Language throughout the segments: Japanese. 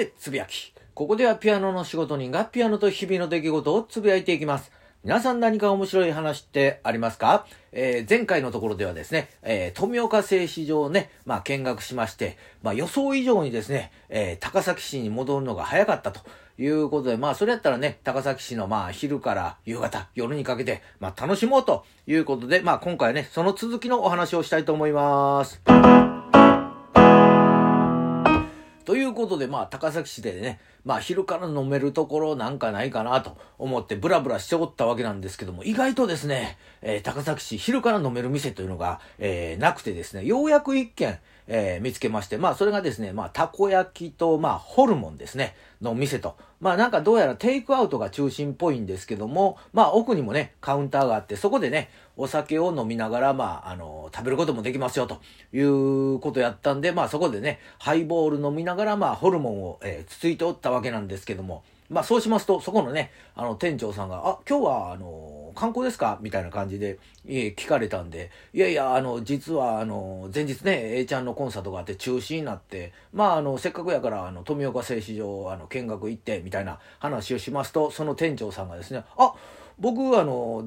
でつぶやき。ここではピアノの仕事人がピアノと日々の出来事をつぶやいていきます。皆さん何か面白い話ってありますか？えー、前回のところではですね、えー、富岡製糸場をね、まあ見学しまして、まあ予想以上にですね、えー、高崎市に戻るのが早かったということで、まあそれやったらね、高崎市のまあ昼から夕方、夜にかけて、まあ楽しもうということで、まあ今回はね、その続きのお話をしたいと思います。ということで、まあ、高崎市でね、まあ、昼から飲めるところなんかないかなと思ってブラブラしておったわけなんですけども、意外とですね、えー、高崎市昼から飲める店というのが、えー、なくてですね、ようやく一軒、えー、見つけまして、まあそれがですね、まあたこ焼きと、まあホルモンですね、の店と。まあなんかどうやらテイクアウトが中心っぽいんですけども、まあ奥にもね、カウンターがあって、そこでね、お酒を飲みながら、まああの、食べることもできますよということやったんで、まあそこでね、ハイボール飲みながら、まあホルモンを、えー、つついておったわけなんですけども、まあそうしますと、そこのね、あの店長さんが、あ、今日はあの、観光ですか？みたいな感じで、え聞かれたんで、いやいや、あの、実はあの、前日ね、A ちゃんのコンサートがあって中止になって、まああの、せっかくやから、あの、富岡製糸場、あの、見学行って、みたいな話をしますと、その店長さんがですね、あ、僕あの、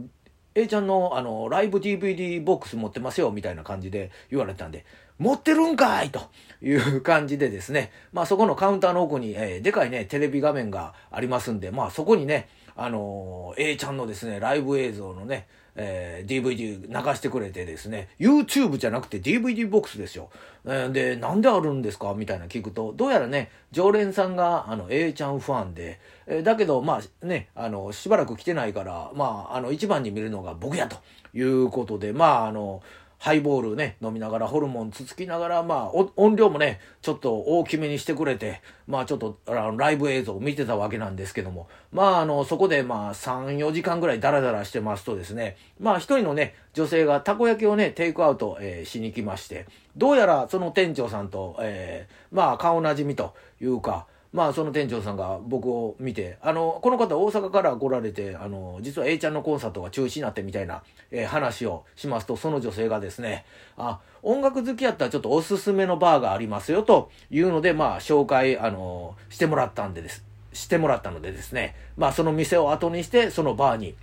A ちゃんのあの、ライブ DVD ボックス持ってますよ、みたいな感じで言われたんで、持ってるんかい！という感じでですね、まあそこのカウンターの奥に、えー、でかいね、テレビ画面がありますんで、まあそこにね、あの、A ちゃんのですね、ライブ映像のね、えー、DVD 流してくれてですね、YouTube じゃなくて DVD ボックスですよ。えー、で、なんであるんですか？みたいな聞くと、どうやらね、常連さんが、あの、A ちゃんファンで、えー、だけど、まあね、あの、しばらく来てないから、まあ、あの、一番に見るのが僕やということで、まあ、あの、ハイボールね、飲みながら、ホルモンつつきながら、まあ、音量もね、ちょっと大きめにしてくれて、まあ、ちょっと、ライブ映像を見てたわけなんですけども、まあ、あの、そこで、まあ、3、4時間ぐらいダラダラしてますとですね、まあ、一人のね、女性がたこ焼きをね、テイクアウト、えー、しに来まして、どうやらその店長さんと、えー、まあ、顔なじみというか、まあその店長さんが僕を見て、あの、この方大阪から来られて、あの、実は A ちゃんのコンサートが中止になってみたいな、えー、話をしますと、その女性がですね、あ、音楽好きやったらちょっとおすすめのバーがありますよというので、まあ紹介、あの、してもらったんでです。してもらったのでですね、まあその店を後にして、そのバーに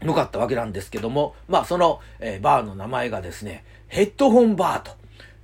向かったわけなんですけども、まあその、えー、バーの名前がですね、ヘッドホンバーと。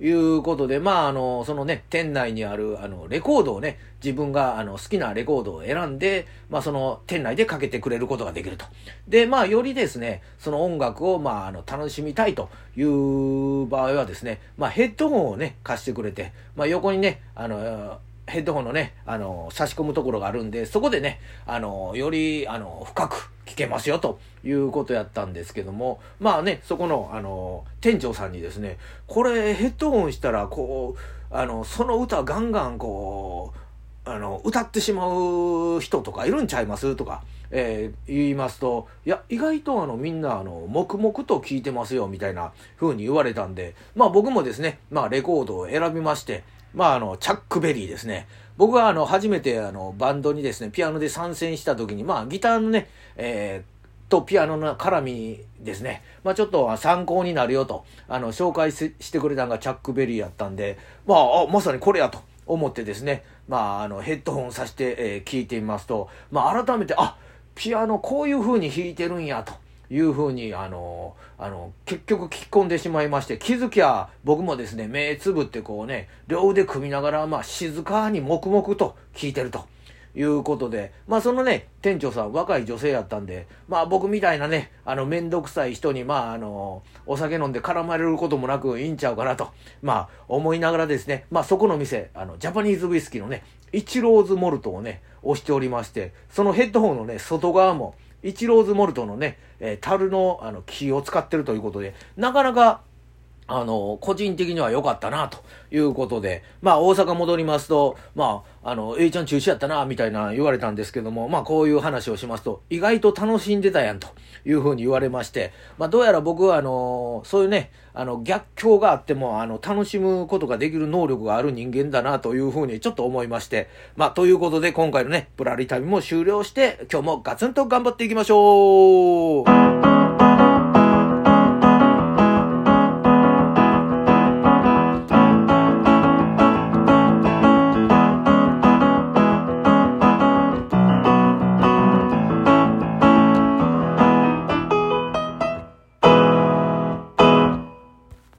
いうことで、まあ、あの、そのね、店内にある、あの、レコードをね、自分が、あの、好きなレコードを選んで、まあ、その、店内でかけてくれることができると。で、まあ、よりですね、その音楽を、まあ、あの、楽しみたいという場合はですね、まあ、ヘッドホンをね、貸してくれて、まあ、横にね、あの、ヘッドホンのね、あの、差し込むところがあるんで、そこでね、あの、より、あの、深く聞けますよ、ということやったんですけども、まあね、そこの、あの、店長さんにですね、これヘッドホンしたら、こう、あの、その歌ガンガン、こう、あの、歌ってしまう人とかいるんちゃいますとか、えー、言いますと、いや、意外とあの、みんなあの、黙々と聞いてますよ、みたいな風に言われたんで、まあ僕もですね、まあレコードを選びまして、まあ、あの、チャックベリーですね。僕はあの、初めてあの、バンドにですね、ピアノで参戦した時に、まあ、ギターのね、えー、とピアノの絡みですね。まあちょっと参考になるよと、あの、紹介してくれたのがチャックベリーやったんで、まあ、あまさにこれやと思ってですね、まああの、ヘッドホンさして、えー、聞いてみますと、まあ改めて、あ、ピアノこういう風に弾いてるんやと。いうふうに、あの、あの、結局聞き込んでしまいまして、気づきゃ僕もですね、目つぶってこうね、両腕組みながら、まあ静かに黙々と聞いてると。いうことで、まあそのね、店長さん若い女性やったんで、まあ僕みたいなね、あのめんどくさい人に、まああの、お酒飲んで絡まれることもなくいいんちゃうかなと、まあ思いながらですね、まあそこの店、あの、ジャパニーズウイスキーのね、イチローズモルトをね、押しておりまして、そのヘッドホンのね、外側も、イチローズモルトのね、え、樽のあの木を使ってるということで、なかなか、あの、個人的には良かったな、ということで、まあ、大阪戻りますと、まあ、あの、A ちゃん中止やったな、みたいな言われたんですけども、まあ、こういう話をしますと、意外と楽しんでたやん、というふうに言われまして、まあ、どうやら僕は、あの、そういうね、あの、逆境があっても、あの、楽しむことができる能力がある人間だな、というふうにちょっと思いまして、まあ、ということで、今回のね、ぶらり旅も終了して、今日もガツンと頑張っていきましょう